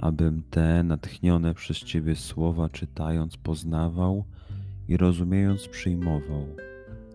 abym te natchnione przez Ciebie słowa czytając poznawał i rozumiejąc przyjmował.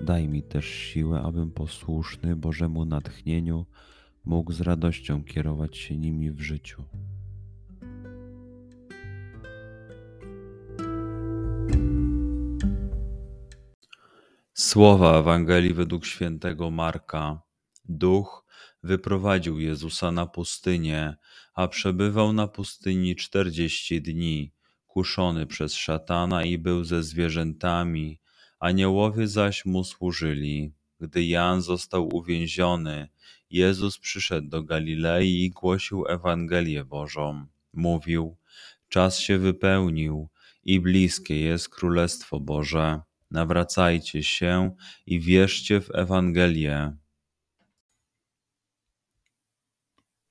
Daj mi też siłę, abym posłuszny Bożemu natchnieniu mógł z radością kierować się nimi w życiu. Słowa Ewangelii według świętego Marka. Duch wyprowadził Jezusa na pustynię, a przebywał na pustyni czterdzieści dni, kuszony przez szatana i był ze zwierzętami, aniołowie zaś mu służyli. Gdy Jan został uwięziony, Jezus przyszedł do Galilei i głosił Ewangelię Bożą. Mówił: Czas się wypełnił i bliskie jest Królestwo Boże. Nawracajcie się i wierzcie w Ewangelię.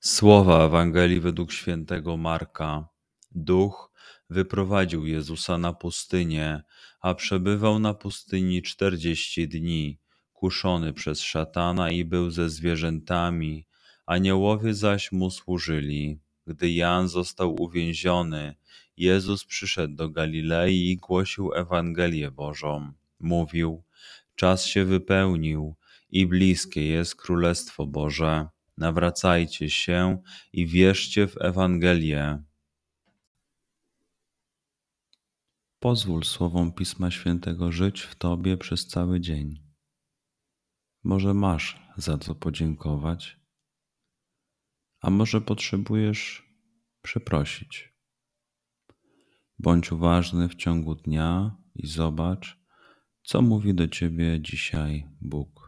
Słowa Ewangelii według świętego Marka. Duch wyprowadził Jezusa na pustynię, a przebywał na pustyni czterdzieści dni, kuszony przez szatana i był ze zwierzętami, aniołowie zaś mu służyli. Gdy Jan został uwięziony, Jezus przyszedł do Galilei i głosił Ewangelię Bożą. Mówił: Czas się wypełnił i bliskie jest Królestwo Boże nawracajcie się i wierzcie w Ewangelię. Pozwól słowom Pisma Świętego żyć w Tobie przez cały dzień. Może masz za co podziękować, a może potrzebujesz przeprosić. Bądź uważny w ciągu dnia i zobacz, co mówi do Ciebie dzisiaj Bóg.